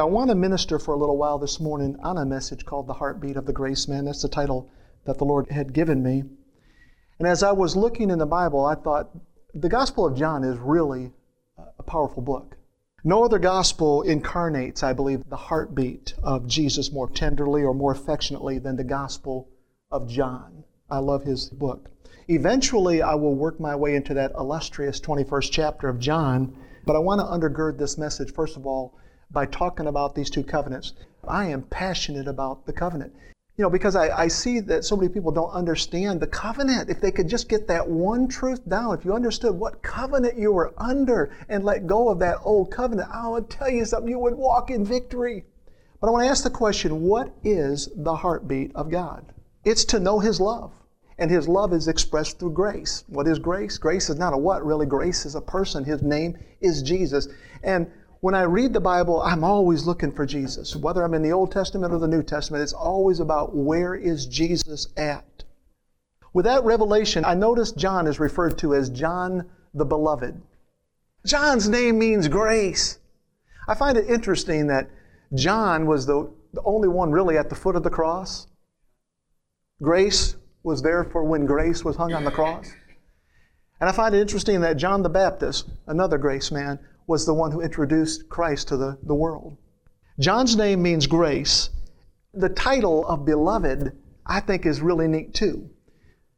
I want to minister for a little while this morning on a message called The Heartbeat of the Grace Man. That's the title that the Lord had given me. And as I was looking in the Bible, I thought the Gospel of John is really a powerful book. No other gospel incarnates, I believe, the heartbeat of Jesus more tenderly or more affectionately than the Gospel of John. I love his book. Eventually, I will work my way into that illustrious 21st chapter of John, but I want to undergird this message, first of all, by talking about these two covenants. I am passionate about the covenant. You know, because I, I see that so many people don't understand the covenant. If they could just get that one truth down, if you understood what covenant you were under and let go of that old covenant, I would tell you something, you would walk in victory. But I want to ask the question what is the heartbeat of God? It's to know His love. And His love is expressed through grace. What is grace? Grace is not a what, really. Grace is a person. His name is Jesus. And when I read the Bible, I'm always looking for Jesus. Whether I'm in the Old Testament or the New Testament, it's always about where is Jesus at. With that revelation, I notice John is referred to as John the Beloved. John's name means grace. I find it interesting that John was the, the only one really at the foot of the cross. Grace was there for when grace was hung on the cross. And I find it interesting that John the Baptist, another grace man, was the one who introduced Christ to the, the world. John's name means grace. The title of beloved, I think, is really neat too.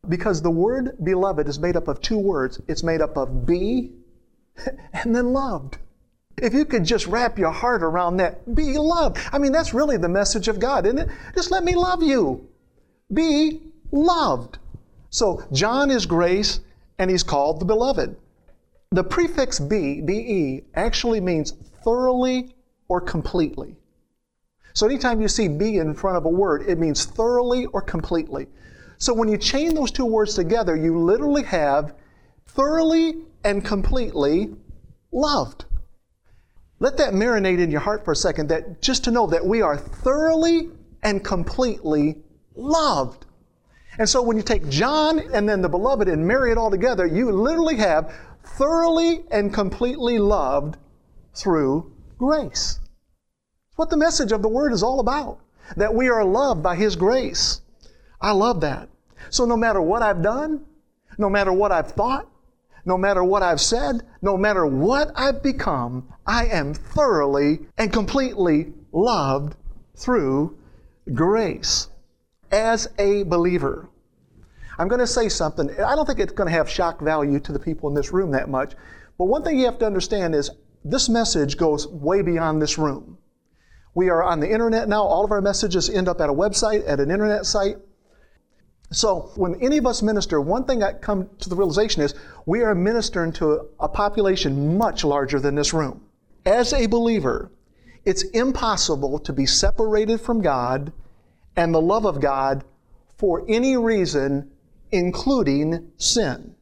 Because the word beloved is made up of two words it's made up of be and then loved. If you could just wrap your heart around that, be loved. I mean, that's really the message of God, isn't it? Just let me love you. Be loved. So, John is grace, and he's called the beloved. The prefix be, be, actually means thoroughly or completely. So anytime you see be in front of a word, it means thoroughly or completely. So when you chain those two words together, you literally have thoroughly and completely loved. Let that marinate in your heart for a second, that just to know that we are thoroughly and completely loved. And so when you take John and then the beloved and marry it all together, you literally have thoroughly and completely loved through grace. What the message of the Word is all about. That we are loved by His grace. I love that. So no matter what I've done, no matter what I've thought, no matter what I've said, no matter what I've become, I am thoroughly and completely loved through grace as a believer. I'm going to say something. I don't think it's going to have shock value to the people in this room that much. But one thing you have to understand is this message goes way beyond this room. We are on the internet now. All of our messages end up at a website, at an internet site. So when any of us minister, one thing I come to the realization is we are ministering to a population much larger than this room. As a believer, it's impossible to be separated from God and the love of God for any reason including sin.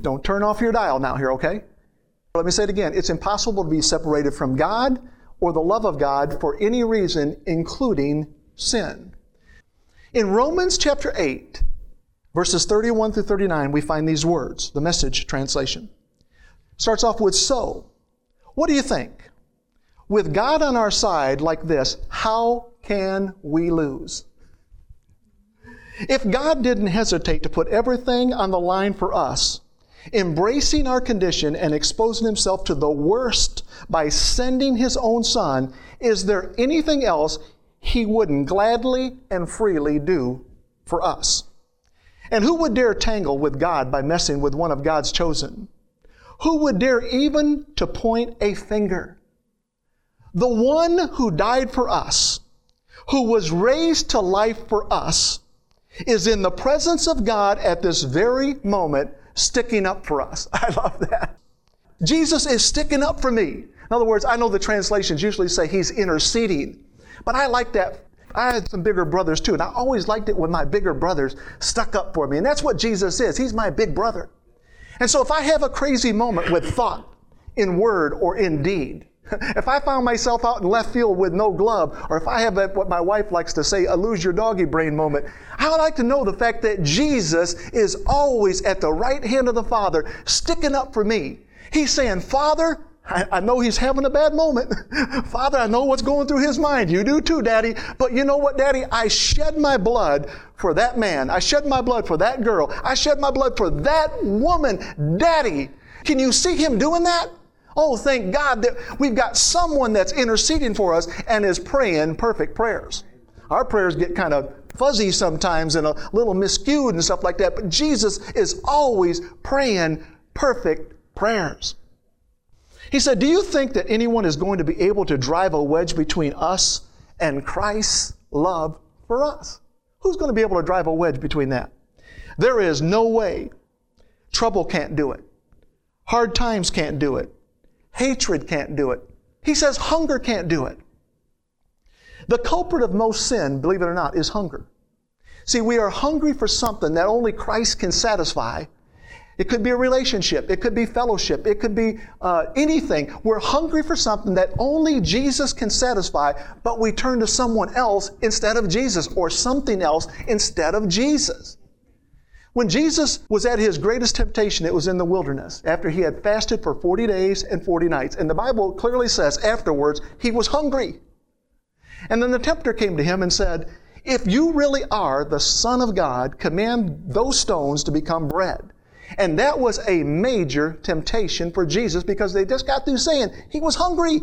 Don't turn off your dial now here, okay? Let me say it again. It's impossible to be separated from God or the love of God for any reason, including sin. In Romans chapter 8, verses 31 through 39, we find these words, the message translation. Starts off with so. What do you think? With God on our side like this, how can we lose? If God didn't hesitate to put everything on the line for us, embracing our condition and exposing himself to the worst by sending his own son, is there anything else he wouldn't gladly and freely do for us? And who would dare tangle with God by messing with one of God's chosen? Who would dare even to point a finger? The one who died for us, who was raised to life for us, is in the presence of God at this very moment, sticking up for us. I love that. Jesus is sticking up for me. In other words, I know the translations usually say he's interceding, but I like that. I had some bigger brothers too, and I always liked it when my bigger brothers stuck up for me. And that's what Jesus is. He's my big brother. And so if I have a crazy moment with thought, in word, or in deed, if I found myself out in left field with no glove, or if I have what my wife likes to say, a lose your doggy brain moment, I would like to know the fact that Jesus is always at the right hand of the Father, sticking up for me. He's saying, Father, I, I, know he's having a bad moment. Father, I know what's going through his mind. You do too, Daddy. But you know what, Daddy? I shed my blood for that man. I shed my blood for that girl. I shed my blood for that woman. Daddy, can you see him doing that? Oh, thank God that we've got someone that's interceding for us and is praying perfect prayers. Our prayers get kind of fuzzy sometimes and a little miscued and stuff like that, but Jesus is always praying perfect prayers. He said, Do you think that anyone is going to be able to drive a wedge between us and Christ's love for us? Who's going to be able to drive a wedge between that? There is no way. Trouble can't do it. Hard times can't do it. Hatred can't do it. He says hunger can't do it. The culprit of most sin, believe it or not, is hunger. See, we are hungry for something that only Christ can satisfy, it could be a relationship. It could be fellowship. It could be uh, anything. We're hungry for something that only Jesus can satisfy, but we turn to someone else instead of Jesus or something else instead of Jesus. When Jesus was at his greatest temptation, it was in the wilderness after he had fasted for 40 days and 40 nights. And the Bible clearly says afterwards he was hungry. And then the tempter came to him and said, If you really are the Son of God, command those stones to become bread. And that was a major temptation for Jesus because they just got through saying he was hungry.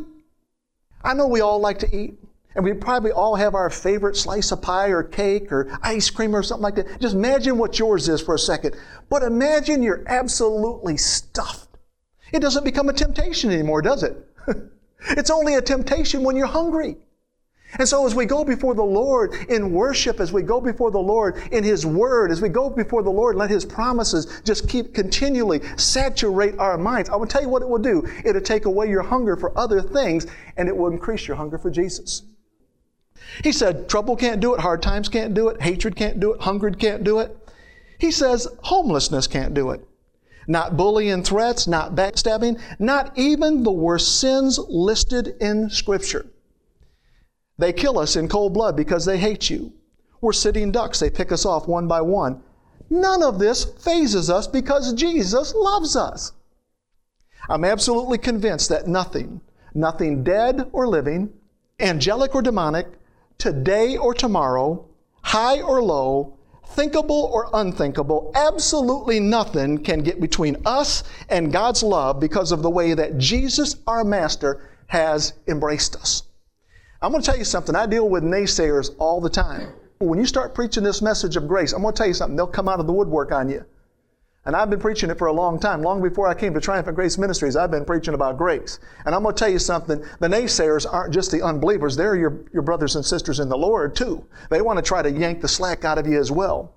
I know we all like to eat, and we probably all have our favorite slice of pie or cake or ice cream or something like that. Just imagine what yours is for a second. But imagine you're absolutely stuffed. It doesn't become a temptation anymore, does it? it's only a temptation when you're hungry. And so, as we go before the Lord in worship, as we go before the Lord in His Word, as we go before the Lord, let His promises just keep continually saturate our minds. I will tell you what it will do. It'll take away your hunger for other things, and it will increase your hunger for Jesus. He said, trouble can't do it, hard times can't do it, hatred can't do it, hunger can't do it. He says, homelessness can't do it. Not bullying threats, not backstabbing, not even the worst sins listed in Scripture. They kill us in cold blood because they hate you. We're sitting ducks. They pick us off one by one. None of this phases us because Jesus loves us. I'm absolutely convinced that nothing, nothing dead or living, angelic or demonic, today or tomorrow, high or low, thinkable or unthinkable, absolutely nothing can get between us and God's love because of the way that Jesus, our Master, has embraced us. I'm going to tell you something. I deal with naysayers all the time. When you start preaching this message of grace, I'm going to tell you something. They'll come out of the woodwork on you. And I've been preaching it for a long time. Long before I came to Triumphant Grace Ministries, I've been preaching about grace. And I'm going to tell you something. The naysayers aren't just the unbelievers. They're your, your brothers and sisters in the Lord, too. They want to try to yank the slack out of you as well.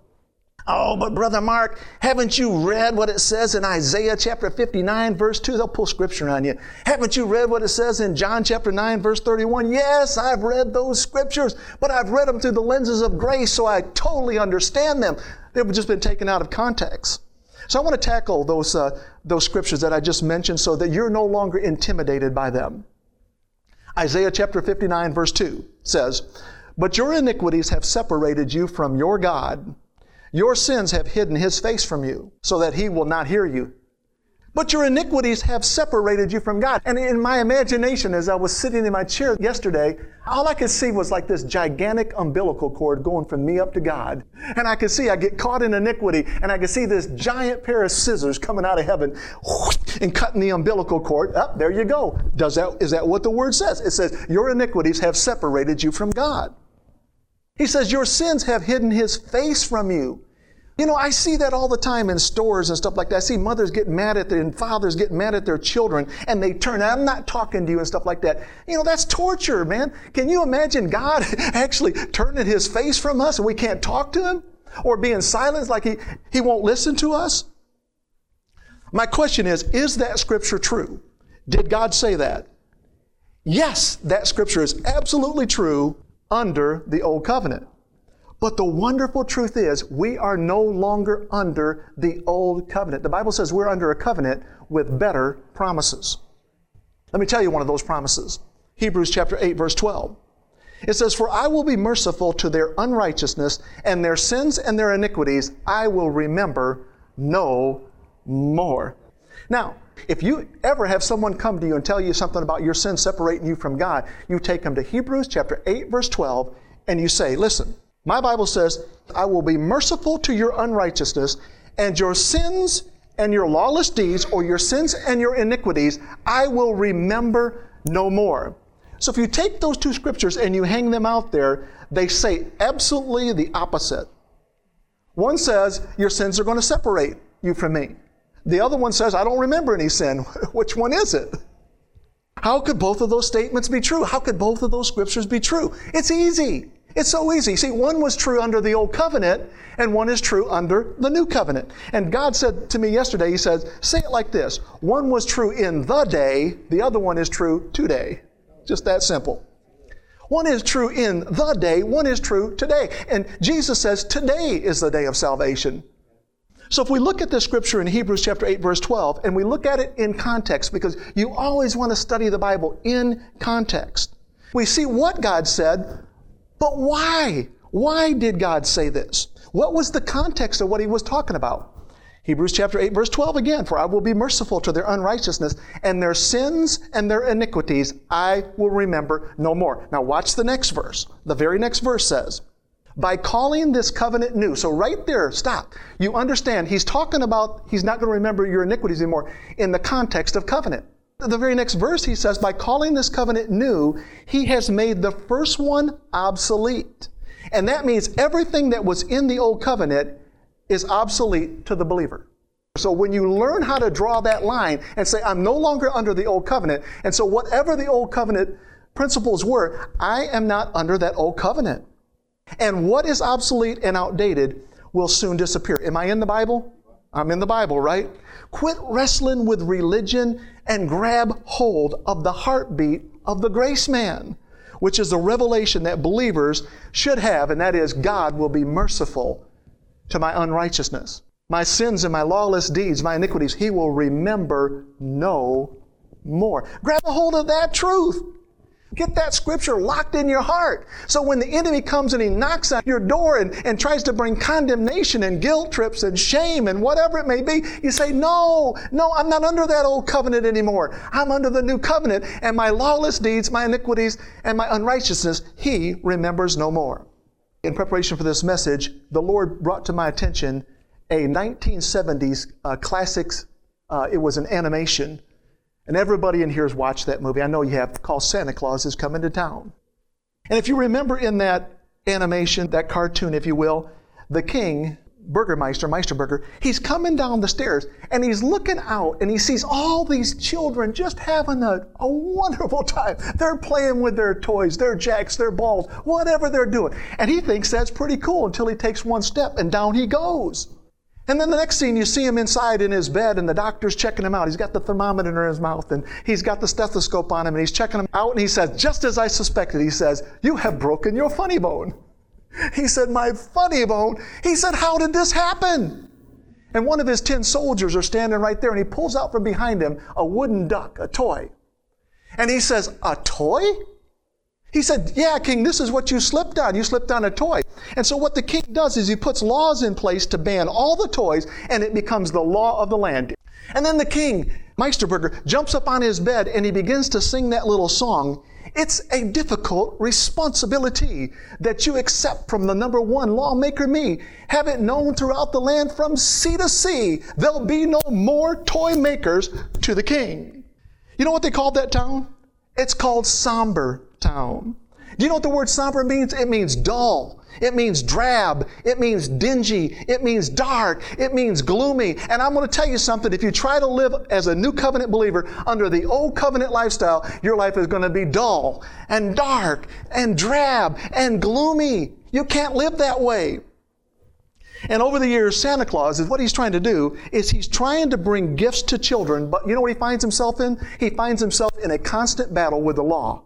Oh, but Brother Mark, haven't you read what it says in Isaiah chapter 59, verse 2? They'll pull scripture on you. Haven't you read what it says in John chapter 9, verse 31? Yes, I've read those scriptures, but I've read them through the lenses of grace, so I totally understand them. They've just been taken out of context. So I want to tackle those, uh, those scriptures that I just mentioned so that you're no longer intimidated by them. Isaiah chapter 59, verse 2 says, But your iniquities have separated you from your God your sins have hidden his face from you so that he will not hear you. But your iniquities have separated you from God. And in my imagination, as I was sitting in my chair yesterday, all I could see was like this gigantic umbilical cord going from me up to God. And I could see I get caught in iniquity, and I could see this giant pair of scissors coming out of heaven and cutting the umbilical cord. Up oh, there you go. Does that, is that what the word says? It says, Your iniquities have separated you from God. He says, Your sins have hidden his face from you. You know, I see that all the time in stores and stuff like that. I see mothers get mad at their, and fathers get mad at their children and they turn, I'm not talking to you and stuff like that. You know, that's torture, man. Can you imagine God actually turning his face from us and we can't talk to him? Or being silenced like he, he won't listen to us? My question is, is that scripture true? Did God say that? Yes, that scripture is absolutely true under the old covenant. But the wonderful truth is, we are no longer under the old covenant. The Bible says we're under a covenant with better promises. Let me tell you one of those promises. Hebrews chapter 8, verse 12. It says, For I will be merciful to their unrighteousness, and their sins and their iniquities I will remember no more. Now, If you ever have someone come to you and tell you something about your sin separating you from God, you take them to Hebrews chapter 8, verse 12, and you say, Listen, my Bible says, I will be merciful to your unrighteousness, and your sins and your lawless deeds, or your sins and your iniquities, I will remember no more. So if you take those two scriptures and you hang them out there, they say absolutely the opposite. One says, Your sins are going to separate you from me. The other one says, I don't remember any sin. Which one is it? How could both of those statements be true? How could both of those scriptures be true? It's easy. It's so easy. See, one was true under the old covenant, and one is true under the new covenant. And God said to me yesterday, He says, say it like this one was true in the day, the other one is true today. Just that simple. One is true in the day, one is true today. And Jesus says today is the day of salvation. So if we look at the scripture in Hebrews chapter 8 verse 12 and we look at it in context because you always want to study the Bible in context. We see what God said, but why? Why did God say this? What was the context of what he was talking about? Hebrews chapter 8 verse 12 again, for I will be merciful to their unrighteousness and their sins and their iniquities I will remember no more. Now watch the next verse. The very next verse says, by calling this covenant new. So right there, stop. You understand, he's talking about he's not going to remember your iniquities anymore in the context of covenant. The very next verse he says, by calling this covenant new, he has made the first one obsolete. And that means everything that was in the old covenant is obsolete to the believer. So when you learn how to draw that line and say, I'm no longer under the old covenant, and so whatever the old covenant principles were, I am not under that old covenant. And what is obsolete and outdated will soon disappear. Am I in the Bible? I'm in the Bible, right? Quit wrestling with religion and grab hold of the heartbeat of the grace man, which is the revelation that believers should have, and that is God will be merciful to my unrighteousness. My sins and my lawless deeds, my iniquities, he will remember no more. Grab a hold of that truth. Get that scripture locked in your heart. So when the enemy comes and he knocks on your door and, and tries to bring condemnation and guilt trips and shame and whatever it may be, you say, No, no, I'm not under that old covenant anymore. I'm under the new covenant, and my lawless deeds, my iniquities, and my unrighteousness, he remembers no more in preparation for this message, the Lord brought to my attention a 1970s uh, classics. Uh, it was an animation, and everybody in here has watched that movie. I know you have. Called Santa Claus is Coming to Town. And if you remember in that animation, that cartoon, if you will, the king Burgermeister, Meisterburger, he's coming down the stairs and he's looking out and he sees all these children just having a, a wonderful time. They're playing with their toys, their jacks, their balls, whatever they're doing. And he thinks that's pretty cool until he takes one step and down he goes. And then the next scene, you see him inside in his bed, and the doctor's checking him out. He's got the thermometer in his mouth, and he's got the stethoscope on him, and he's checking him out, and he says, just as I suspected, he says, You have broken your funny bone. He said, My funny bone. He said, How did this happen? And one of his tin soldiers are standing right there, and he pulls out from behind him a wooden duck, a toy. And he says, A toy? He said, Yeah, king, this is what you slipped on. You slipped on a toy. And so, what the king does is he puts laws in place to ban all the toys, and it becomes the law of the land. And then the king, Meisterburger, jumps up on his bed and he begins to sing that little song. It's a difficult responsibility that you accept from the number one lawmaker, me. Have it known throughout the land from sea to sea. There'll be no more toy makers to the king. You know what they called that town? It's called Somber Town. Do you know what the word somber means? It means dull. It means drab. It means dingy. It means dark. It means gloomy. And I'm going to tell you something. If you try to live as a new covenant believer under the old covenant lifestyle, your life is going to be dull and dark and drab and gloomy. You can't live that way. And over the years, Santa Claus is what he's trying to do is he's trying to bring gifts to children, but you know what he finds himself in? He finds himself in a constant battle with the law.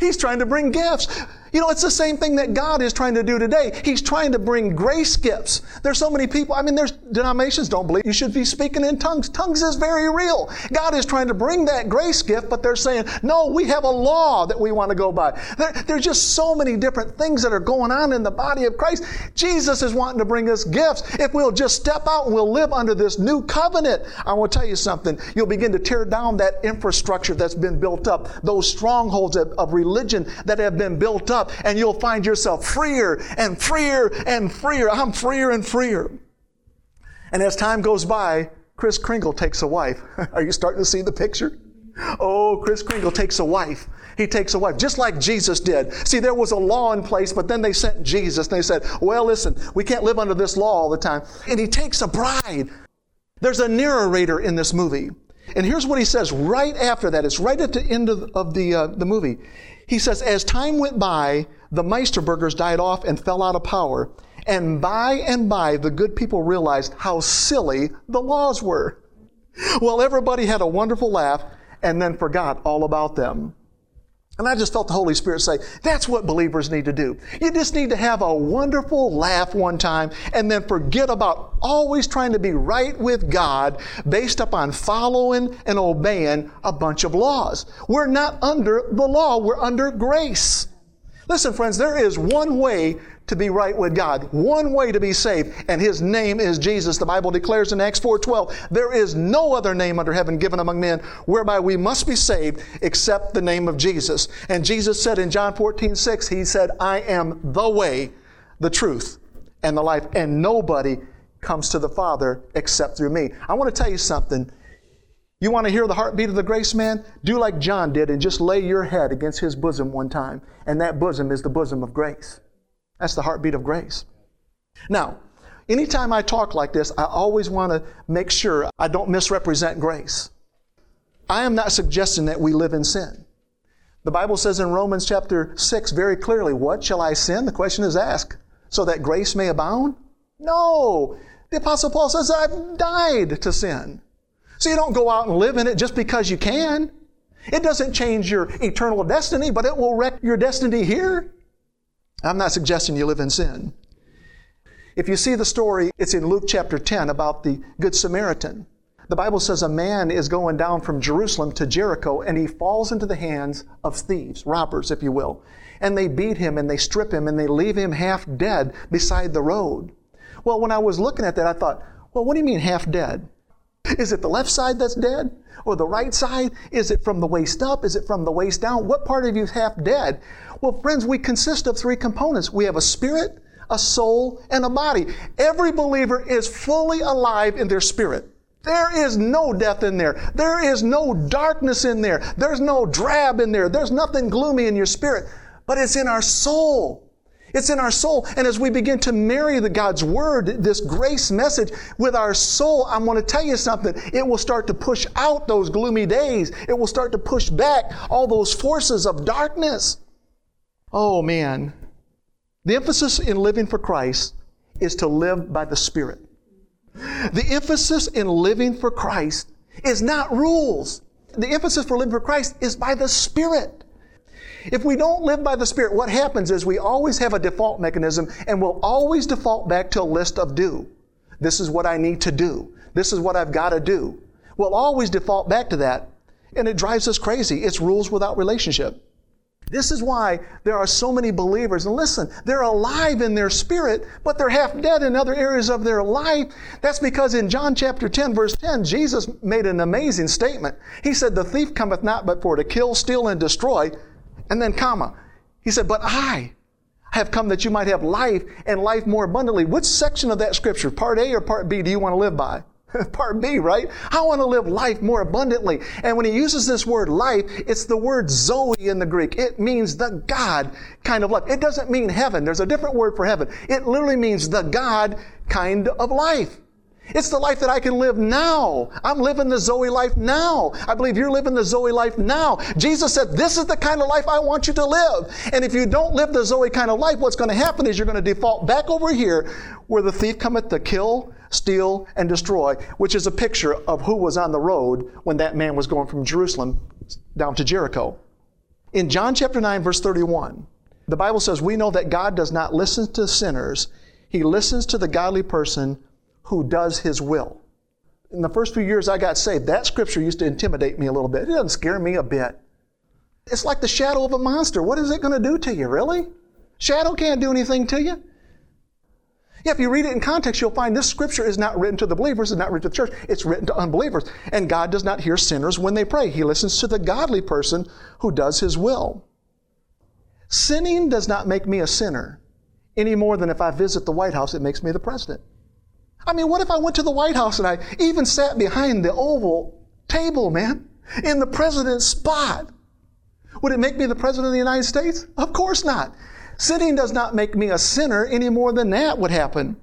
He's trying to bring gifts. You know, it's the same thing that God is trying to do today. He's trying to bring grace gifts. There's so many people, I mean, there's denominations don't believe you should be speaking in tongues. Tongues is very real. God is trying to bring that grace gift, but they're saying, no, we have a law that we want to go by. There, there's just so many different things that are going on in the body of Christ. Jesus is wanting to bring us gifts. If we'll just step out and we'll live under this new covenant, I want to tell you something. You'll begin to tear down that infrastructure that's been built up, those strongholds of, of religion that have been built up up and you'll find yourself freer and freer and freer. I'm freer and freer. And as time goes by, Kris Kringle takes a wife. Are you starting to see the picture? Oh, Kris Kringle takes a wife. He takes a wife, just like Jesus did. See, there was a law in place, but then they sent Jesus and they said, Well, listen, we can't live under this law all the time. And he takes a bride. There's a narrator in this movie. And here's what he says right after that. It's right at the end of, of the, uh, the movie. He says, as time went by, the Meisterburgers died off and fell out of power. And by and by, the good people realized how silly the laws were. Well, everybody had a wonderful laugh and then forgot all about them. And I just felt the Holy Spirit say, that's what believers need to do. You just need to have a wonderful laugh one time and then forget about always trying to be right with God based upon following and obeying a bunch of laws. We're not under the law, we're under grace. Listen, friends, there is one way to be right with God. One way to be saved, and his name is Jesus. The Bible declares in Acts 4:12, there is no other name under heaven given among men whereby we must be saved except the name of Jesus. And Jesus said in John 14:6, he said, "I am the way, the truth, and the life, and nobody comes to the Father except through me." I want to tell you something. You want to hear the heartbeat of the grace man? Do like John did and just lay your head against his bosom one time. And that bosom is the bosom of grace. That's the heartbeat of grace. Now, anytime I talk like this, I always want to make sure I don't misrepresent grace. I am not suggesting that we live in sin. The Bible says in Romans chapter 6 very clearly, What shall I sin? The question is asked, so that grace may abound? No. The Apostle Paul says, I've died to sin. So you don't go out and live in it just because you can. It doesn't change your eternal destiny, but it will wreck your destiny here. I'm not suggesting you live in sin. If you see the story, it's in Luke chapter 10 about the Good Samaritan. The Bible says a man is going down from Jerusalem to Jericho and he falls into the hands of thieves, robbers, if you will. And they beat him and they strip him and they leave him half dead beside the road. Well, when I was looking at that, I thought, well, what do you mean half dead? Is it the left side that's dead? Or the right side? Is it from the waist up? Is it from the waist down? What part of you is half dead? Well, friends, we consist of three components. We have a spirit, a soul, and a body. Every believer is fully alive in their spirit. There is no death in there. There is no darkness in there. There's no drab in there. There's nothing gloomy in your spirit. But it's in our soul. It's in our soul. And as we begin to marry the God's Word, this grace message with our soul, I want to tell you something. It will start to push out those gloomy days. It will start to push back all those forces of darkness. Oh man. The emphasis in living for Christ is to live by the Spirit. The emphasis in living for Christ is not rules. The emphasis for living for Christ is by the Spirit. If we don't live by the Spirit, what happens is we always have a default mechanism and we'll always default back to a list of do. This is what I need to do. This is what I've got to do. We'll always default back to that and it drives us crazy. It's rules without relationship. This is why there are so many believers. And listen, they're alive in their spirit, but they're half dead in other areas of their life. That's because in John chapter 10, verse 10, Jesus made an amazing statement. He said, The thief cometh not but for to kill, steal, and destroy. And then, comma, he said, But I have come that you might have life and life more abundantly. Which section of that scripture, part A or part B, do you want to live by? part B, right? I want to live life more abundantly. And when he uses this word life, it's the word Zoe in the Greek. It means the God kind of life. It doesn't mean heaven. There's a different word for heaven. It literally means the God kind of life. It's the life that I can live now. I'm living the Zoe life now. I believe you're living the Zoe life now. Jesus said, This is the kind of life I want you to live. And if you don't live the Zoe kind of life, what's going to happen is you're going to default back over here where the thief cometh to kill, steal, and destroy, which is a picture of who was on the road when that man was going from Jerusalem down to Jericho. In John chapter 9, verse 31, The Bible says we know that God does not listen to sinners, He listens to the godly person who does His will. In the first few years I got saved, that scripture used to intimidate me a little bit. It doesn't scare me a bit. It's like the shadow of a monster. What is it going to do to you, really? Shadow can't do anything to you. Yeah, if you read it in context, you'll find this scripture is not written to the believers, it's not written to the church, it's written to unbelievers. And God does not hear sinners when they pray. He listens to the godly person who does his will. Sinning does not make me a sinner any more than if I visit the White House, it makes me the president. I mean, what if I went to the White House and I even sat behind the Oval table, man, in the president's spot? Would it make me the president of the United States? Of course not. Sinning does not make me a sinner any more than that would happen.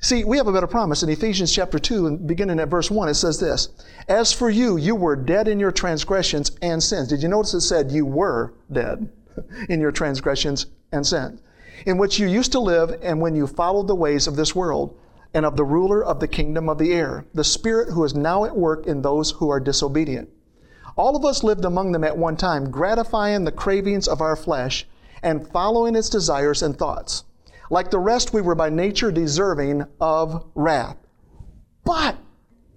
See, we have a better promise in Ephesians chapter 2 and beginning at verse 1 it says this, "As for you, you were dead in your transgressions and sins." Did you notice it said you were dead in your transgressions and sins, in which you used to live and when you followed the ways of this world and of the ruler of the kingdom of the air, the spirit who is now at work in those who are disobedient. All of us lived among them at one time, gratifying the cravings of our flesh and following its desires and thoughts. Like the rest, we were by nature deserving of wrath. But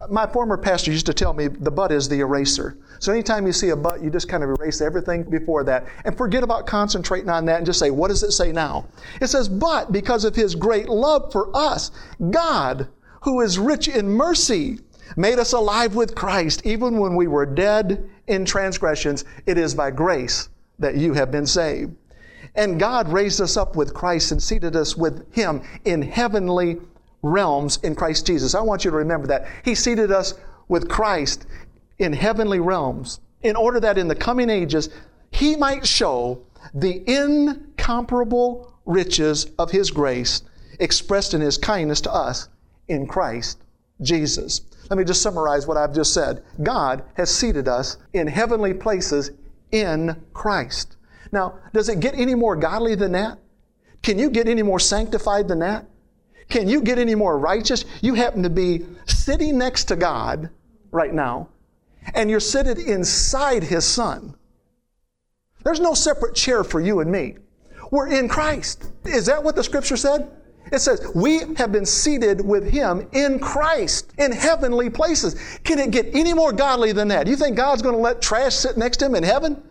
my former pastor used to tell me the but is the eraser. So anytime you see a but, you just kind of erase everything before that and forget about concentrating on that and just say, what does it say now? It says, but because of his great love for us, God, who is rich in mercy, made us alive with Christ even when we were dead in transgressions. It is by grace that you have been saved. And God raised us up with Christ and seated us with Him in heavenly realms in Christ Jesus. I want you to remember that. He seated us with Christ in heavenly realms in order that in the coming ages He might show the incomparable riches of His grace expressed in His kindness to us in Christ Jesus. Let me just summarize what I've just said. God has seated us in heavenly places in Christ. Now, does it get any more godly than that? Can you get any more sanctified than that? Can you get any more righteous? You happen to be sitting next to God right now, and you're seated inside His Son. There's no separate chair for you and me. We're in Christ. Is that what the scripture said? It says, We have been seated with Him in Christ in heavenly places. Can it get any more godly than that? Do you think God's going to let trash sit next to Him in heaven?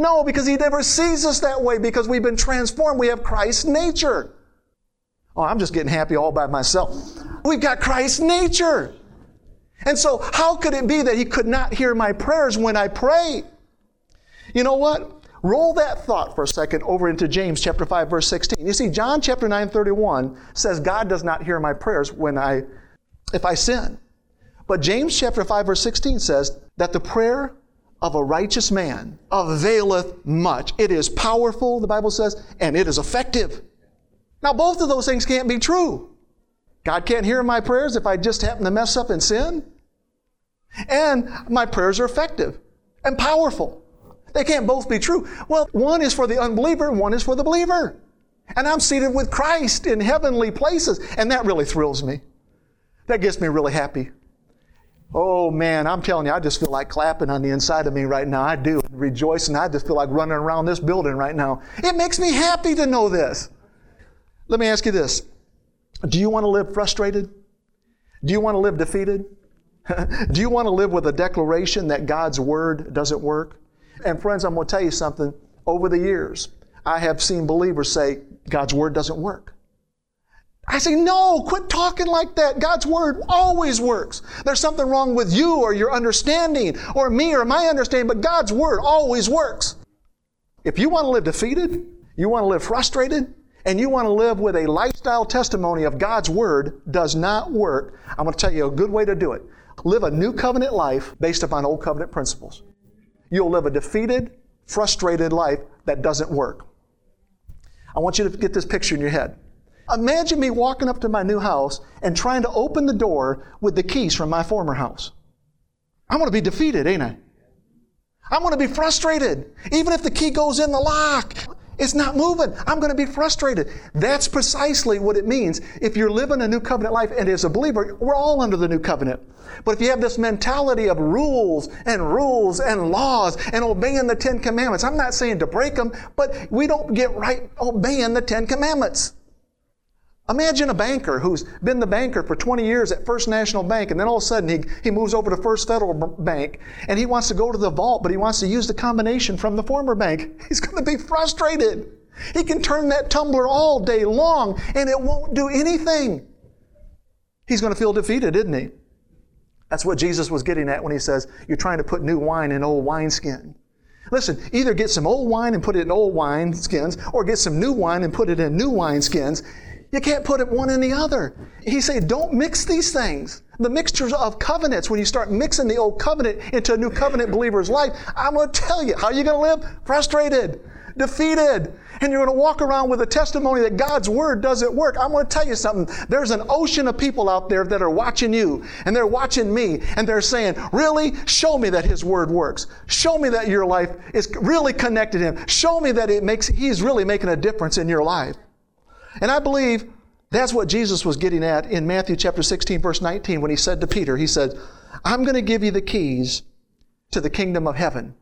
No, because He never sees us that way because we've been transformed. We have Christ's nature. Oh, I'm just getting happy all by myself. We've got Christ's nature. And so, how could it be that He could not hear my prayers when I pray? You know what? Roll that thought for a second over into James chapter 5 verse 16. You see John chapter 9 31 says God does not hear my prayers when I if I sin. But James chapter 5 verse 16 says that the prayer of a righteous man availeth much. It is powerful, the Bible says, and it is effective. Now, both of those things can't be true. God can't hear my prayers if I just happen to mess up and sin. And my prayers are effective and powerful. They can't both be true. Well, one is for the unbeliever, one is for the believer. And I'm seated with Christ in heavenly places, and that really thrills me. That gets me really happy. Oh man, I'm telling you, I just feel like clapping on the inside of me right now. I do, rejoicing. I just feel like running around this building right now. It makes me happy to know this. Let me ask you this Do you want to live frustrated? Do you want to live defeated? do you want to live with a declaration that God's word doesn't work? And friends, I'm going to tell you something. Over the years, I have seen believers say, God's word doesn't work. I say, no, quit talking like that. God's word always works. There's something wrong with you or your understanding or me or my understanding, but God's word always works. If you want to live defeated, you want to live frustrated, and you want to live with a lifestyle testimony of God's word does not work, I'm going to tell you a good way to do it. Live a new covenant life based upon old covenant principles. You'll live a defeated, frustrated life that doesn't work. I want you to get this picture in your head. Imagine me walking up to my new house and trying to open the door with the keys from my former house. I'm going to be defeated, ain't I? I'm going to be frustrated. Even if the key goes in the lock, It's not moving. I'm going to be frustrated. That's precisely what it means. If you're living a new covenant life, and as a believer, we're all under the new covenant. But if you have this mentality of rules and rules and laws and obeying the Ten Commandments, I'm not saying to break them, but we don't get right obeying the Ten Commandments. Imagine a banker who's been the banker for 20 years at First National Bank, and then all of a sudden he, he moves over to First Federal Bank and he wants to go to the vault, but he wants to use the combination from the former bank. He's going to be frustrated. He can turn that tumbler all day long and it won't do anything. He's going to feel defeated, isn't he? That's what Jesus was getting at when he says, You're trying to put new wine in old wineskin. Listen, either get some old wine and put it in old wine skins, or get some new wine and put it in new wine skins. You can't put it one in the other. He said, don't mix these things. The mixtures of covenants, when you start mixing the old covenant into a new covenant believer's life, I'm going to tell you, how are you going to live? Frustrated, defeated, and you're going to walk around with a testimony that God's word doesn't work. I'm going to tell you something. There's an ocean of people out there that are watching you, and they're watching me, and they're saying, Really? Show me that His word works. Show me that your life is really connected to Him. Show me that it makes, He's really making a difference in your life. And I believe that's what Jesus was getting at in Matthew chapter 16, verse 19, when he said to Peter, He said, I'm going to give you the keys to the kingdom of heaven.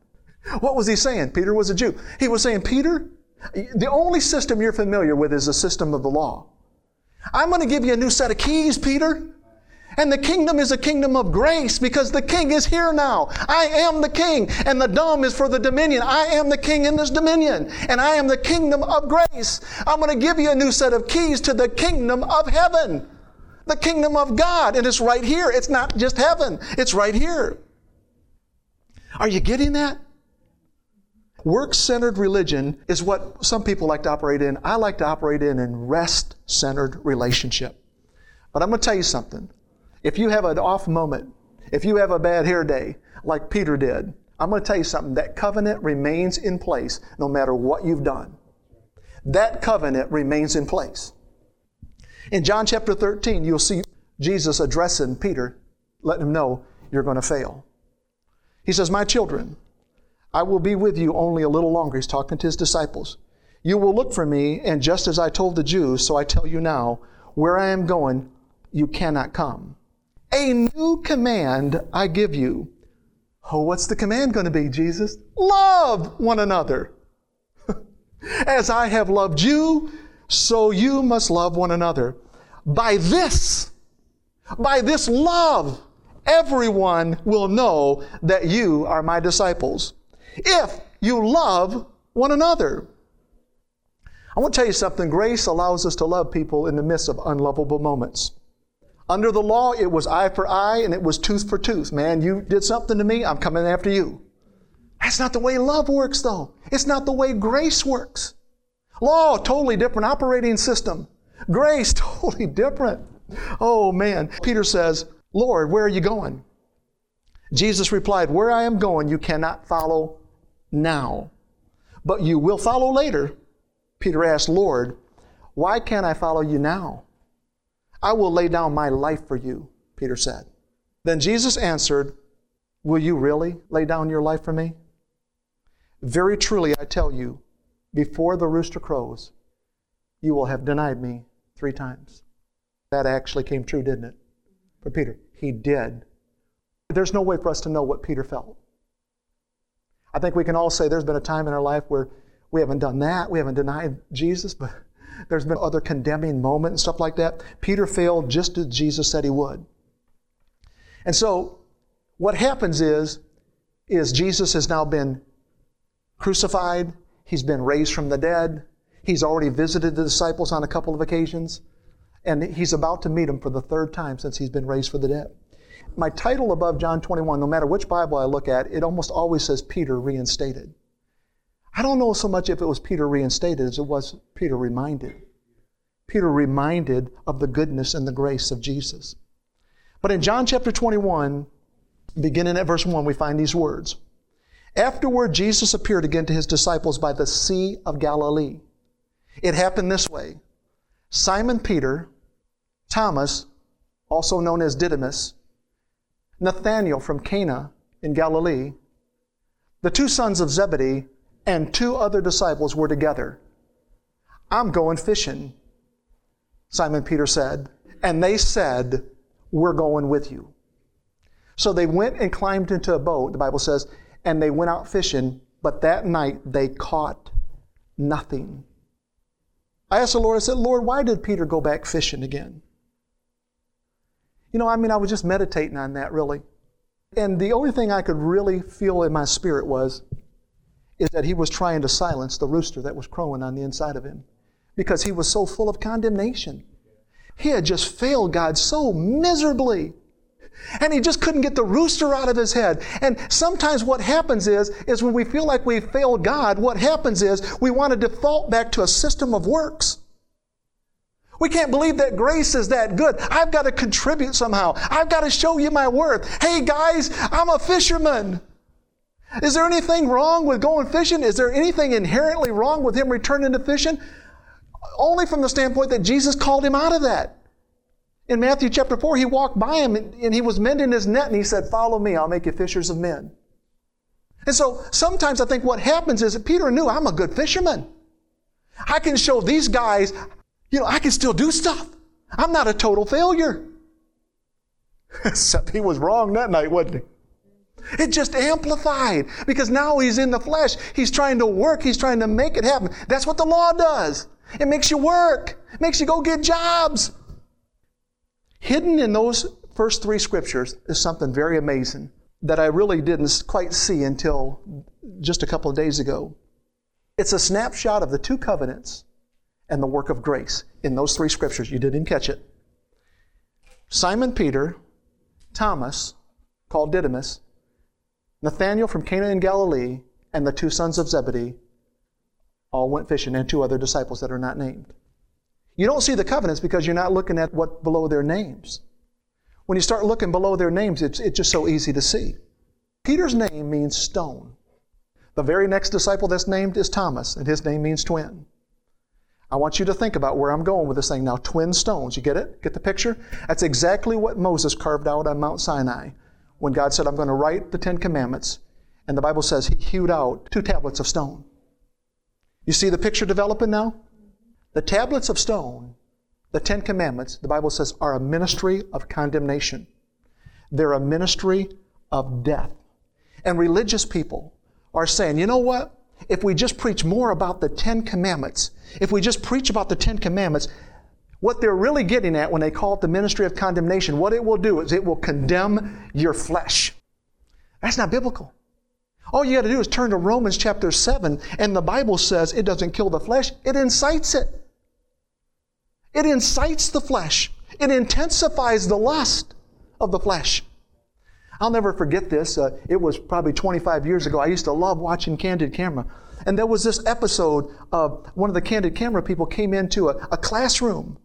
What was he saying? Peter was a Jew. He was saying, Peter, the only system you're familiar with is the system of the law. I'm going to give you a new set of keys, Peter. And the kingdom is a kingdom of grace because the king is here now. I am the king, and the dome is for the dominion. I am the king in this dominion, and I am the kingdom of grace. I'm going to give you a new set of keys to the kingdom of heaven, the kingdom of God, and it's right here. It's not just heaven, it's right here. Are you getting that? Work centered religion is what some people like to operate in. I like to operate in a rest centered relationship. But I'm going to tell you something. If you have an off moment, if you have a bad hair day, like Peter did, I'm going to tell you something. That covenant remains in place no matter what you've done. That covenant remains in place. In John chapter 13, you'll see Jesus addressing Peter, letting him know you're going to fail. He says, My children, I will be with you only a little longer. He's talking to his disciples. You will look for me, and just as I told the Jews, so I tell you now, where I am going, you cannot come. A new command I give you. Oh, what's the command going to be, Jesus? Love one another. As I have loved you, so you must love one another. By this, by this love, everyone will know that you are my disciples. If you love one another. I want to tell you something. Grace allows us to love people in the midst of unlovable moments. Under the law, it was eye for eye and it was tooth for tooth. Man, you did something to me, I'm coming after you. That's not the way love works, though. It's not the way grace works. Law, totally different operating system. Grace, totally different. Oh, man. Peter says, Lord, where are you going? Jesus replied, Where I am going, you cannot follow now, but you will follow later. Peter asked, Lord, why can't I follow you now? I will lay down my life for you, Peter said. Then Jesus answered, Will you really lay down your life for me? Very truly, I tell you, before the rooster crows, you will have denied me three times. That actually came true, didn't it? For Peter, he did. There's no way for us to know what Peter felt. I think we can all say there's been a time in our life where we haven't done that, we haven't denied Jesus, but there's been other condemning moments and stuff like that. Peter failed just as Jesus said he would. And so what happens is, is Jesus has now been crucified, he's been raised from the dead, he's already visited the disciples on a couple of occasions, and he's about to meet them for the third time since he's been raised from the dead. My title above John 21, no matter which Bible I look at, it almost always says Peter reinstated. I don't know so much if it was Peter reinstated as it was Peter reminded. Peter reminded of the goodness and the grace of Jesus. But in John chapter 21, beginning at verse 1, we find these words. Afterward, Jesus appeared again to his disciples by the Sea of Galilee. It happened this way Simon Peter, Thomas, also known as Didymus, Nathanael from Cana in Galilee, the two sons of Zebedee, and two other disciples were together. I'm going fishing, Simon Peter said. And they said, We're going with you. So they went and climbed into a boat, the Bible says, and they went out fishing, but that night they caught nothing. I asked the Lord, I said, Lord, why did Peter go back fishing again? You know, I mean, I was just meditating on that really. And the only thing I could really feel in my spirit was, is that he was trying to silence the rooster that was crowing on the inside of him because he was so full of condemnation. He had just failed God so miserably. And he just couldn't get the rooster out of his head. And sometimes what happens is, is when we feel like we've failed God, what happens is we want to default back to a system of works. We can't believe that grace is that good. I've got to contribute somehow. I've got to show you my worth. Hey guys, I'm a fisherman. Is there anything wrong with going fishing? Is there anything inherently wrong with him returning to fishing? Only from the standpoint that Jesus called him out of that. In Matthew chapter 4, he walked by him and he was mending his net and he said, Follow me, I'll make you fishers of men. And so sometimes I think what happens is that Peter knew I'm a good fisherman. I can show these guys, you know, I can still do stuff. I'm not a total failure. Except he was wrong that night, wasn't he? It just amplified because now he's in the flesh. He's trying to work. He's trying to make it happen. That's what the law does. It makes you work. It makes you go get jobs. Hidden in those first three scriptures is something very amazing that I really didn't quite see until just a couple of days ago. It's a snapshot of the two covenants and the work of grace in those three scriptures. You didn't catch it. Simon Peter, Thomas, called Didymus, Nathanael from Cana in Galilee, and the two sons of Zebedee all went fishing, and two other disciples that are not named. You don't see the covenants because you're not looking at what below their names. When you start looking below their names, it's, it's just so easy to see. Peter's name means stone. The very next disciple that's named is Thomas, and his name means twin. I want you to think about where I'm going with this thing now. Twin stones. You get it? Get the picture? That's exactly what Moses carved out on Mount Sinai when God said, I'm going to write the Ten Commandments. And the Bible says he hewed out two tablets of stone. You see the picture developing now? The tablets of stone, the Ten Commandments, the Bible says, are a ministry of condemnation. They're a ministry of death. And religious people are saying, you know what? If we just preach more about the Ten Commandments, if we just preach about the Ten Commandments, what they're really getting at when they call it the ministry of condemnation, what it will do is it will condemn your flesh. That's not biblical. All you got to do is turn to Romans chapter 7, and the Bible says it doesn't kill the flesh, it incites it. It incites the flesh, it intensifies the lust of the flesh. I'll never forget this. Uh, it was probably 25 years ago. I used to love watching Candid Camera. And there was this episode of one of the Candid Camera people came into a, a classroom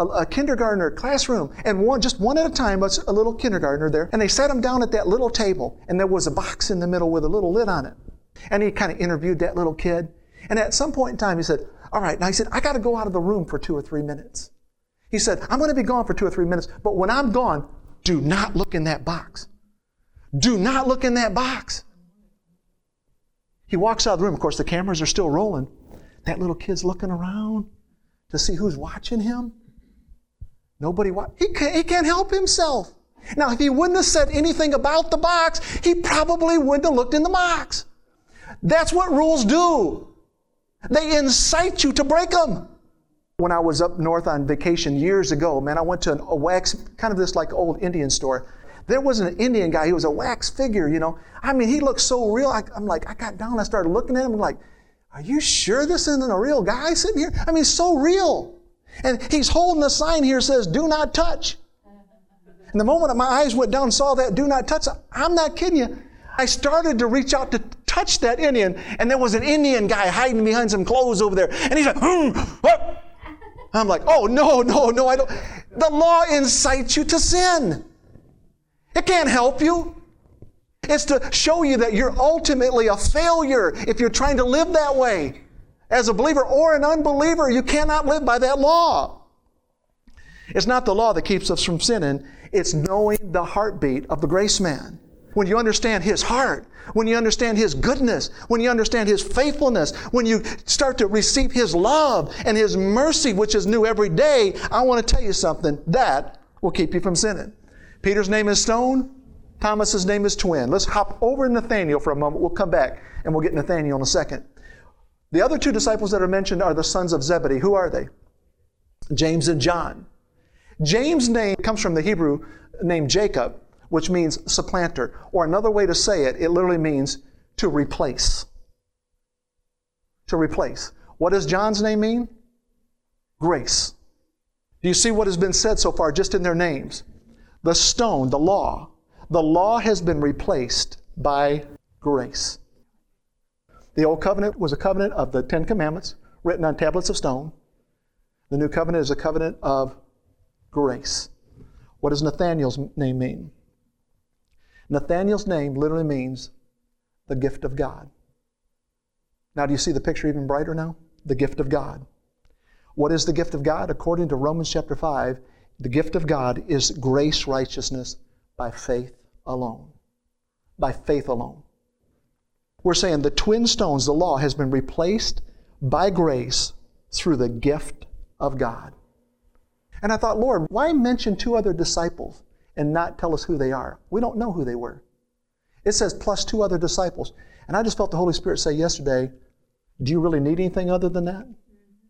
a, a kindergartner classroom, and one just one at a time was a little kindergartner there, and they sat him down at that little table, and there was a box in the middle with a little lid on it. And he kind of interviewed that little kid. And at some point in time, he said, All right, now he said, I got to go out of the room for two or three minutes. He said, I'm going to be gone for two or three minutes, but when I'm gone, do not look in that box. Do not look in that box. He walks out of the room. Of course, the cameras are still rolling. That little kid's looking around to see who's watching him. Nobody, he, can't, he can't help himself. Now, if he wouldn't have said anything about the box, he probably wouldn't have looked in the box. That's what rules do. They incite you to break them. When I was up north on vacation years ago, man, I went to an, a wax, kind of this like old Indian store. There was an Indian guy, he was a wax figure, you know. I mean, he looked so real. I, I'm like, I got down, I started looking at him, I'm like, are you sure this isn't a real guy sitting here? I mean, so real. And he's holding a sign here says, Do not touch. And the moment my eyes went down and saw that, do not touch, I'm not kidding you. I started to reach out to touch that Indian, and there was an Indian guy hiding behind some clothes over there. And he's like, hmm, what? I'm like, oh, no, no, no, I don't. The law incites you to sin. It can't help you. It's to show you that you're ultimately a failure if you're trying to live that way as a believer or an unbeliever, you cannot live by that law. It's not the law that keeps us from sinning, it's knowing the heartbeat of the grace man. when you understand His heart, when you understand His goodness, when you understand His faithfulness, when you start to receive His love and His mercy, which is new every day, I want to tell you something. That will keep you from sinning. Peter's name is Stone. Thomas's name is Twin. Let's hop over Nathaniel for a moment. We'll come back and we'll get Nathaniel in a second. The other two disciples that are mentioned are the sons of Zebedee. Who are they? James and John. James' name comes from the Hebrew name Jacob, which means supplanter. Or another way to say it, it literally means to replace. To replace. What does John's name mean? Grace. Do you see what has been said so far just in their names? The stone, the law. The law has been replaced by grace. The Old Covenant was a covenant of the Ten Commandments written on tablets of stone. The New Covenant is a covenant of grace. What does Nathaniel's name mean? Nathaniel's name literally means the gift of God. Now, do you see the picture even brighter now? The gift of God. What is the gift of God? According to Romans chapter 5, the gift of God is grace righteousness by faith alone. By faith alone. We're saying the twin stones, the law, has been replaced by grace through the gift of God. And I thought, Lord, why mention two other disciples and not tell us who they are? We don't know who they were. It says plus two other disciples. And I just felt the Holy Spirit say yesterday, do you really need anything other than that?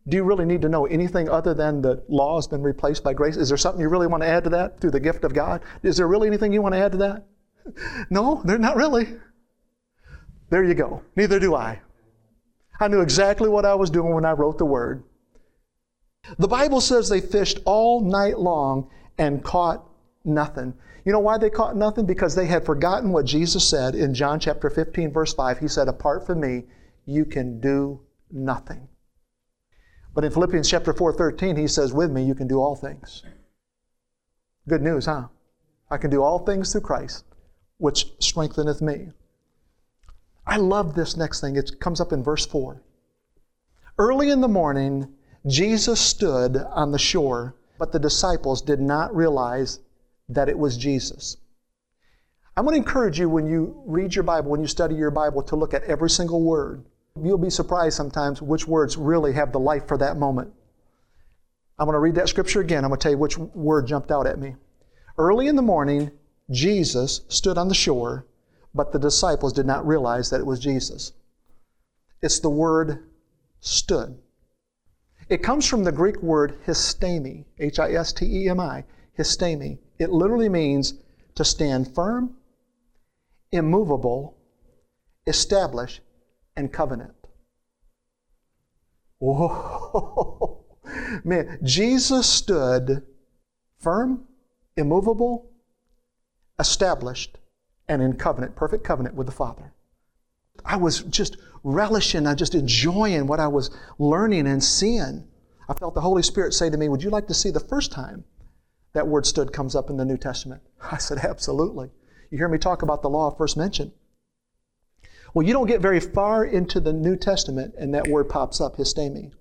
Do you really need to know anything other than the law has been replaced by grace? Is there something you really want to add to that through the gift of God? Is there really anything you want to add to that? No, they're not really. There you go. Neither do I. I knew exactly what I was doing when I wrote the word. The Bible says they fished all night long and caught nothing. You know why they caught nothing? Because they had forgotten what Jesus said in John chapter 15, verse 5. He said, Apart from me, you can do nothing. But in Philippians chapter 4, 13, he says, With me, you can do all things. Good news, huh? I can do all things through Christ, which strengtheneth me. I love this next thing. It comes up in verse 4. Early in the morning, Jesus stood on the shore, but the disciples did not realize that it was Jesus. I want to encourage you when you read your Bible, when you study your Bible, to look at every single word. You'll be surprised sometimes which words really have the life for that moment. I'm going to read that scripture again. I'm going to tell you which word jumped out at me. Early in the morning, Jesus stood on the shore, but the disciples did not realize that it was Jesus. It's the word stood. It comes from the Greek word histemi, H I S T E M I, histemi. It literally means to stand firm, immovable, establish, and covenant. Whoa. Man, Jesus stood firm, immovable, established, and in covenant, perfect covenant with the Father. I was just relishing, I just enjoying what I was learning and seeing. I felt the Holy Spirit say to me, Would you like to see the first time that word stood comes up in the New Testament? I said, Absolutely. You hear me talk about the law of first mentioned. Well, you don't get very far into the New Testament and that word pops up, histemi.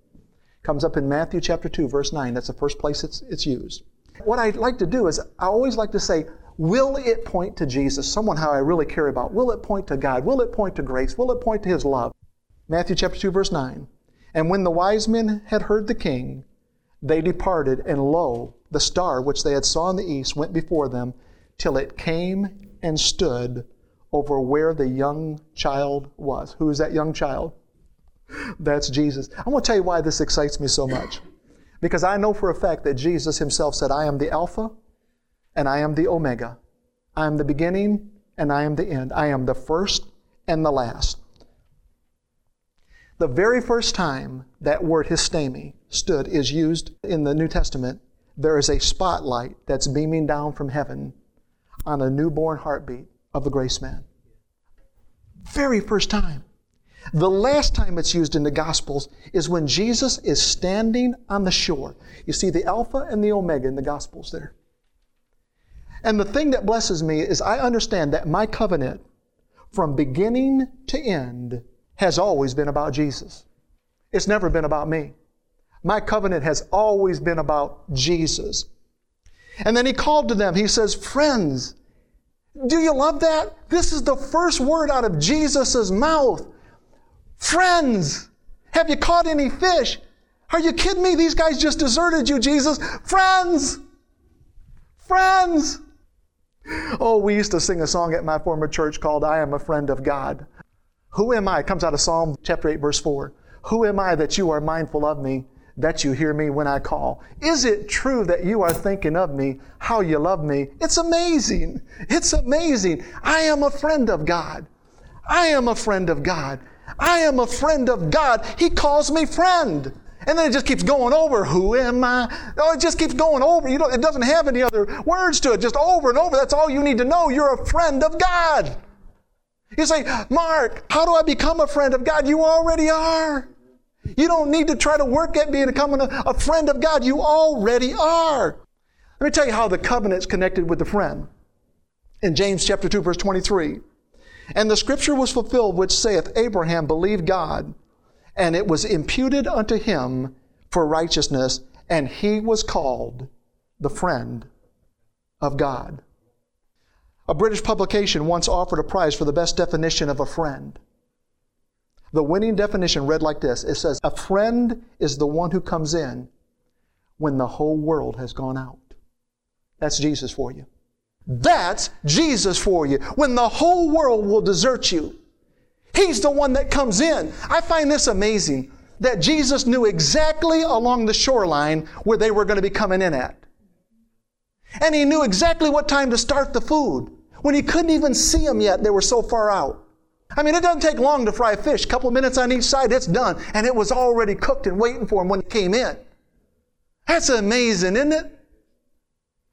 Comes up in Matthew chapter 2, verse 9. That's the first place it's, it's used. What I like to do is I always like to say, Will it point to Jesus, someone how I really care about? Will it point to God? Will it point to grace? Will it point to His love? Matthew chapter 2, verse 9. And when the wise men had heard the king, they departed, and lo, the star which they had saw in the east went before them, till it came and stood over where the young child was. Who is that young child? That's Jesus. I want to tell you why this excites me so much. Because I know for a fact that Jesus himself said, I am the Alpha and I am the Omega. I am the beginning and I am the end. I am the first and the last. The very first time that word histemi stood is used in the New Testament, there is a spotlight that's beaming down from heaven on a newborn heartbeat of the grace man. Very first time. The last time it's used in the Gospels is when Jesus is standing on the shore. You see the Alpha and the Omega in the Gospels there. And the thing that blesses me is I understand that my covenant from beginning to end has always been about Jesus. It's never been about me. My covenant has always been about Jesus. And then he called to them. He says, Friends, Do you love that? This is the first word out of Jesus' mouth. Friends, have you caught any fish? Are you kidding me? These guys just deserted you, Jesus. Friends! Friends! Oh, we used to sing a song at my former church called I Am a Friend of God. Who am I? It comes out of Psalm chapter 8, verse 4. Who am I that you are mindful of me, that you hear me when I call? Is it true that you are thinking of me, how you love me? It's amazing. It's amazing. I am a friend of God. I am a friend of God. I am a friend of God. He calls me friend. And then it just keeps going over. Who am I? Oh, it just keeps going over. You know, it doesn't have any other words to it. Just over and over. That's all you need to know. You're a friend of God. You say, Mark, how do I become a friend of God? You already are. You don't need to try to work at being becoming a, a friend of God. You already are. Let me tell you how the covenant's connected with the friend. In James chapter 2, verse 23. And the scripture was fulfilled which saith, Abraham believed God, and it was imputed unto him for righteousness, and he was called the friend of God. A British publication once offered a prize for the best definition of a friend. The winning definition read like this it says, A friend is the one who comes in when the whole world has gone out. That's Jesus for you. That's Jesus for you. When the whole world will desert you, He's the one that comes in. I find this amazing that Jesus knew exactly along the shoreline where they were going to be coming in at. And He knew exactly what time to start the food when He couldn't even see them yet, they were so far out. I mean, it doesn't take long to fry fish. A couple minutes on each side, it's done. And it was already cooked and waiting for him when he came in. That's amazing, isn't it?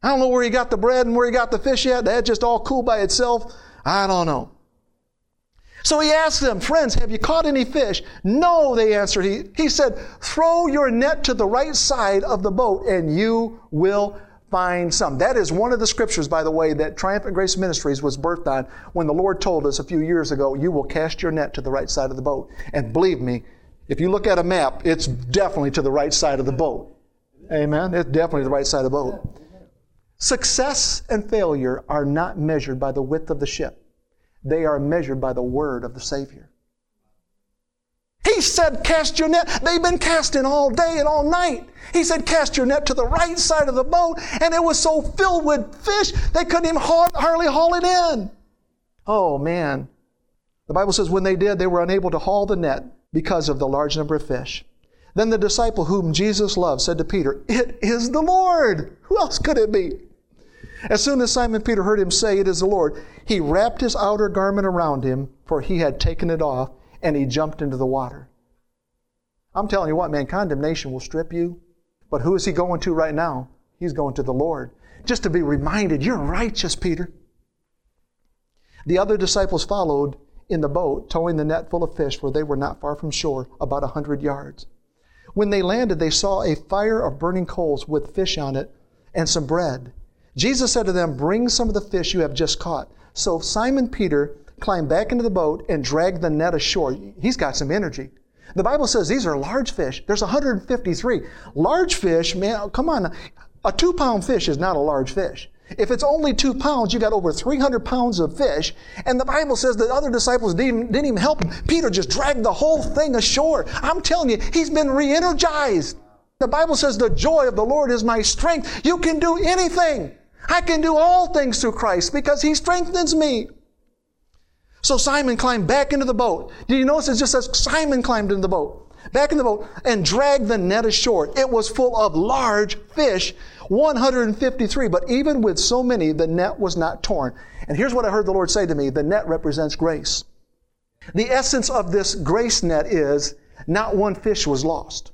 I don't know where he got the bread and where he got the fish yet. That's just all cool by itself. I don't know. So he asked them, Friends, have you caught any fish? No, they answered. He, he said, Throw your net to the right side of the boat and you will find some. That is one of the scriptures, by the way, that Triumphant Grace Ministries was birthed on when the Lord told us a few years ago, You will cast your net to the right side of the boat. And believe me, if you look at a map, it's definitely to the right side of the boat. Amen? It's definitely the right side of the boat. Success and failure are not measured by the width of the ship, they are measured by the word of the Savior. He said, Cast your net. They've been casting all day and all night. He said, Cast your net to the right side of the boat, and it was so filled with fish they couldn't even hardly haul it in. Oh, man. The Bible says, When they did, they were unable to haul the net because of the large number of fish. Then the disciple whom Jesus loved said to Peter, It is the Lord. Who else could it be? As soon as Simon Peter heard him say, It is the Lord, he wrapped his outer garment around him, for he had taken it off, and he jumped into the water. I'm telling you what, man, condemnation will strip you. But who is he going to right now? He's going to the Lord. Just to be reminded, you're righteous, Peter. The other disciples followed in the boat, towing the net full of fish, for they were not far from shore, about a hundred yards. When they landed, they saw a fire of burning coals with fish on it and some bread. Jesus said to them, Bring some of the fish you have just caught. So Simon Peter climbed back into the boat and dragged the net ashore. He's got some energy. The Bible says these are large fish. There's 153. Large fish, man, come on. A two pound fish is not a large fish. If it's only two pounds, you got over 300 pounds of fish. And the Bible says the other disciples didn't, didn't even help him. Peter just dragged the whole thing ashore. I'm telling you, he's been re energized. The Bible says the joy of the Lord is my strength. You can do anything. I can do all things through Christ because he strengthens me. So Simon climbed back into the boat. Did you notice it just says Simon climbed into the boat, back in the boat, and dragged the net ashore. It was full of large fish, 153. But even with so many, the net was not torn. And here's what I heard the Lord say to me the net represents grace. The essence of this grace net is not one fish was lost.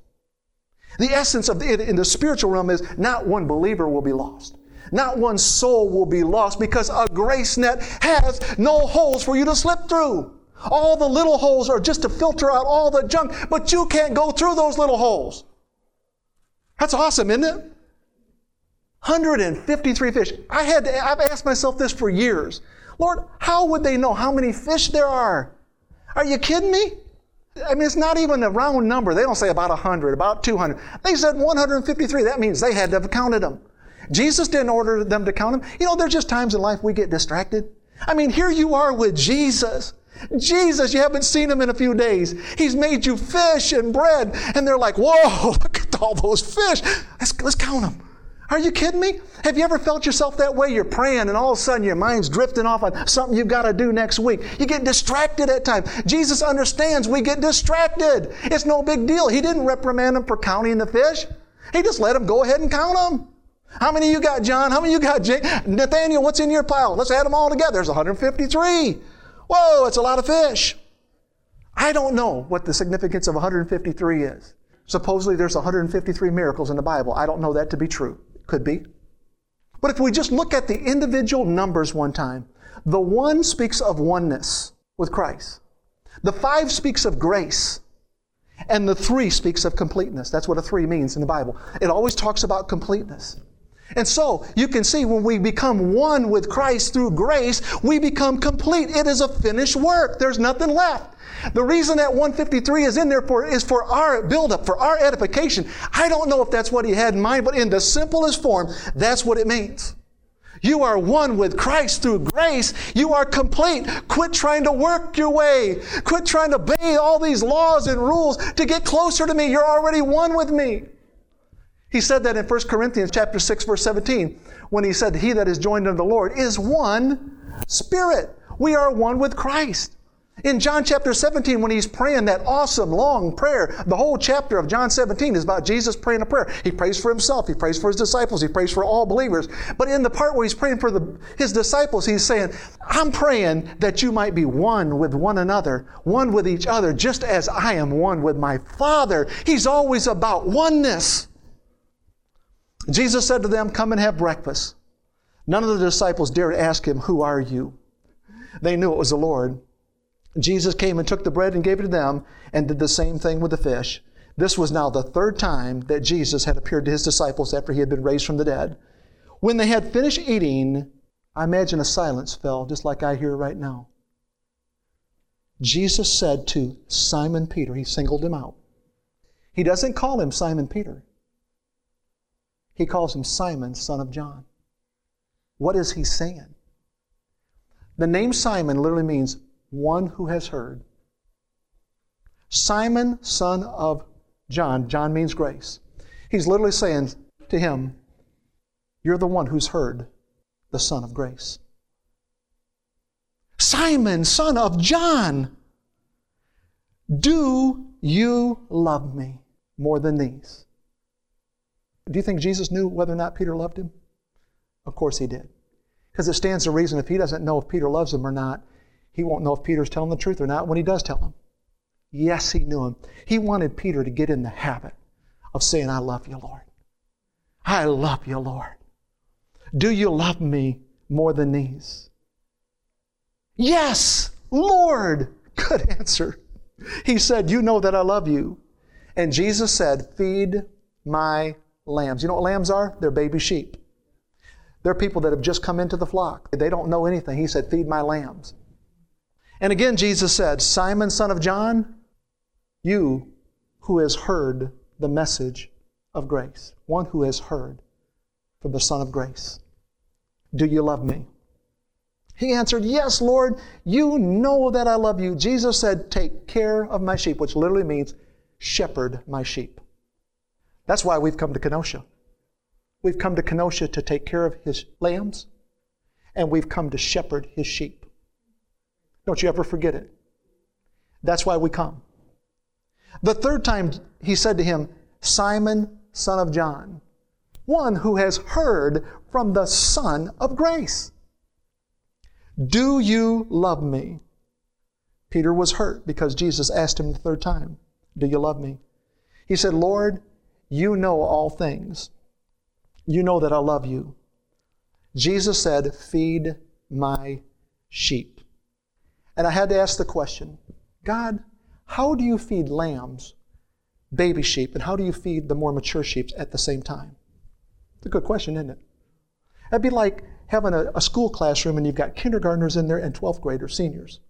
The essence of it in the spiritual realm is not one believer will be lost. Not one soul will be lost because a grace net has no holes for you to slip through. All the little holes are just to filter out all the junk, but you can't go through those little holes. That's awesome, isn't it? 153 fish. I had to, I've asked myself this for years. Lord, how would they know how many fish there are? Are you kidding me? I mean, it's not even a round number. They don't say about 100, about 200. They said 153. That means they had to have counted them. Jesus didn't order them to count them. You know, there's just times in life we get distracted. I mean, here you are with Jesus. Jesus, you haven't seen him in a few days. He's made you fish and bread. And they're like, whoa, look at all those fish. Let's, let's count them. Are you kidding me? Have you ever felt yourself that way? You're praying and all of a sudden your mind's drifting off on something you've got to do next week. You get distracted at times. Jesus understands we get distracted. It's no big deal. He didn't reprimand them for counting the fish. He just let them go ahead and count them. How many you got, John? How many you got, Jake? Nathaniel, what's in your pile? Let's add them all together. There's 153. Whoa, it's a lot of fish. I don't know what the significance of 153 is. Supposedly there's 153 miracles in the Bible. I don't know that to be true. Could be. But if we just look at the individual numbers one time, the one speaks of oneness with Christ. The five speaks of grace. And the three speaks of completeness. That's what a three means in the Bible. It always talks about completeness. And so you can see when we become one with Christ through grace, we become complete. It is a finished work. There's nothing left. The reason that 153 is in there for is for our buildup, for our edification. I don't know if that's what he had in mind, but in the simplest form, that's what it means. You are one with Christ through grace. You are complete. Quit trying to work your way. Quit trying to obey all these laws and rules to get closer to me. You're already one with me. He said that in 1 Corinthians chapter 6 verse 17 when he said he that is joined unto the Lord is one spirit. We are one with Christ. In John chapter 17, when he's praying that awesome long prayer, the whole chapter of John 17 is about Jesus praying a prayer. He prays for himself, he prays for his disciples, he prays for all believers. But in the part where he's praying for the, his disciples, he's saying, I'm praying that you might be one with one another, one with each other, just as I am one with my Father. He's always about oneness. Jesus said to them, Come and have breakfast. None of the disciples dared ask him, Who are you? They knew it was the Lord. Jesus came and took the bread and gave it to them and did the same thing with the fish. This was now the third time that Jesus had appeared to his disciples after he had been raised from the dead. When they had finished eating, I imagine a silence fell, just like I hear right now. Jesus said to Simon Peter, he singled him out. He doesn't call him Simon Peter. He calls him Simon, son of John. What is he saying? The name Simon literally means one who has heard. Simon, son of John, John means grace. He's literally saying to him, You're the one who's heard the Son of grace. Simon, son of John, do you love me more than these? Do you think Jesus knew whether or not Peter loved him? Of course he did. Because it stands to reason if he doesn't know if Peter loves him or not, he won't know if Peter's telling the truth or not when he does tell him. Yes, he knew him. He wanted Peter to get in the habit of saying, I love you, Lord. I love you, Lord. Do you love me more than these? Yes, Lord. Good answer. He said, You know that I love you. And Jesus said, Feed my lambs. You know what lambs are? They're baby sheep. They're people that have just come into the flock. They don't know anything. He said, Feed my lambs. And again, Jesus said, Simon, son of John, you who has heard the message of grace, one who has heard from the Son of grace, do you love me? He answered, Yes, Lord, you know that I love you. Jesus said, Take care of my sheep, which literally means shepherd my sheep. That's why we've come to Kenosha. We've come to Kenosha to take care of his lambs, and we've come to shepherd his sheep. Don't you ever forget it. That's why we come. The third time he said to him, Simon, son of John, one who has heard from the Son of grace. Do you love me? Peter was hurt because Jesus asked him the third time, Do you love me? He said, Lord, you know all things. You know that I love you. Jesus said, Feed my sheep. And I had to ask the question God, how do you feed lambs, baby sheep, and how do you feed the more mature sheep at the same time? It's a good question, isn't it? That'd be like having a, a school classroom and you've got kindergartners in there and 12th graders, seniors.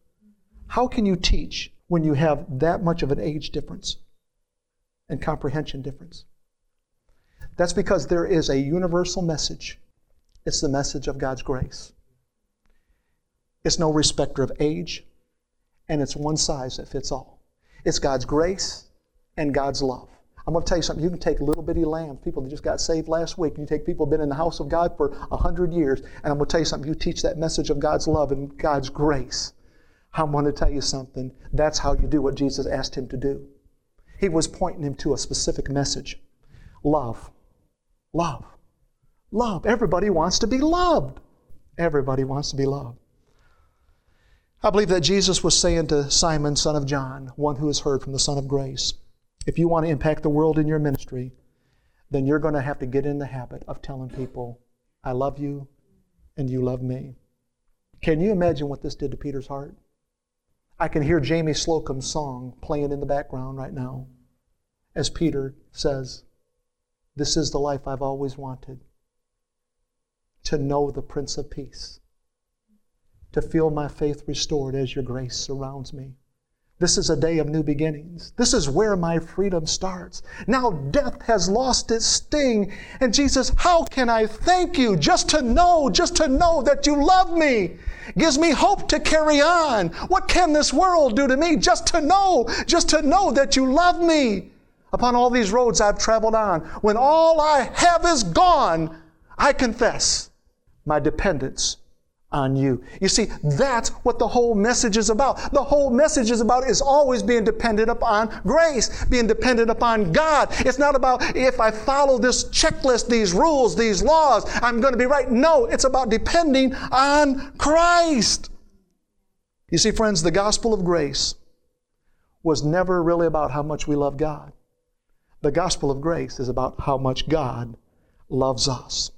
How can you teach when you have that much of an age difference and comprehension difference? That's because there is a universal message. It's the message of God's grace. It's no respecter of age, and it's one size that fits all. It's God's grace and God's love. I'm going to tell you something. You can take little bitty lambs, people that just got saved last week, and you take people who have been in the house of God for a hundred years, and I'm going to tell you something. You teach that message of God's love and God's grace. I'm going to tell you something. That's how you do what Jesus asked him to do. He was pointing him to a specific message love. Love. Love. Everybody wants to be loved. Everybody wants to be loved. I believe that Jesus was saying to Simon, son of John, one who has heard from the Son of Grace, if you want to impact the world in your ministry, then you're going to have to get in the habit of telling people, I love you and you love me. Can you imagine what this did to Peter's heart? I can hear Jamie Slocum's song playing in the background right now as Peter says, This is the life I've always wanted to know the Prince of Peace, to feel my faith restored as your grace surrounds me. This is a day of new beginnings. This is where my freedom starts. Now death has lost its sting. And Jesus, how can I thank you just to know, just to know that you love me? Gives me hope to carry on. What can this world do to me? Just to know, just to know that you love me. Upon all these roads I've traveled on, when all I have is gone, I confess my dependence on you. You see, that's what the whole message is about. The whole message is about is always being dependent upon grace, being dependent upon God. It's not about if I follow this checklist, these rules, these laws, I'm going to be right. No, it's about depending on Christ. You see, friends, the gospel of grace was never really about how much we love God. The gospel of grace is about how much God loves us.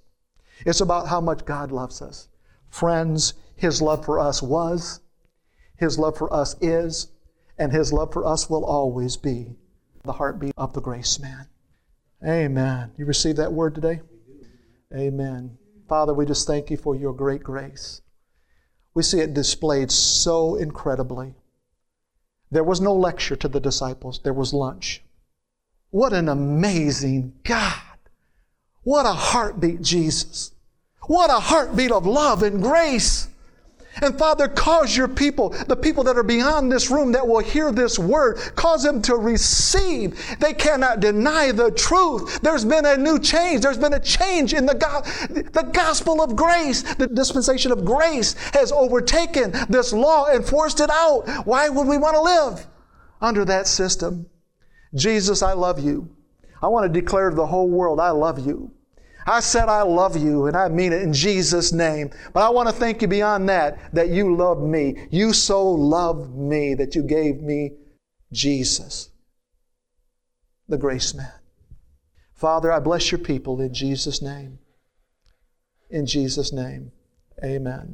It's about how much God loves us. Friends, His love for us was, His love for us is, and His love for us will always be the heartbeat of the grace man. Amen. You received that word today? Amen. Father, we just thank you for your great grace. We see it displayed so incredibly. There was no lecture to the disciples, there was lunch. What an amazing God! What a heartbeat, Jesus. What a heartbeat of love and grace. And Father, cause your people, the people that are beyond this room that will hear this word, cause them to receive. They cannot deny the truth. There's been a new change. There's been a change in the, go- the gospel of grace. The dispensation of grace has overtaken this law and forced it out. Why would we want to live under that system? Jesus, I love you. I want to declare to the whole world, I love you. I said I love you, and I mean it in Jesus' name. But I want to thank you beyond that, that you love me. You so loved me that you gave me Jesus, the grace man. Father, I bless your people in Jesus' name. In Jesus' name, amen.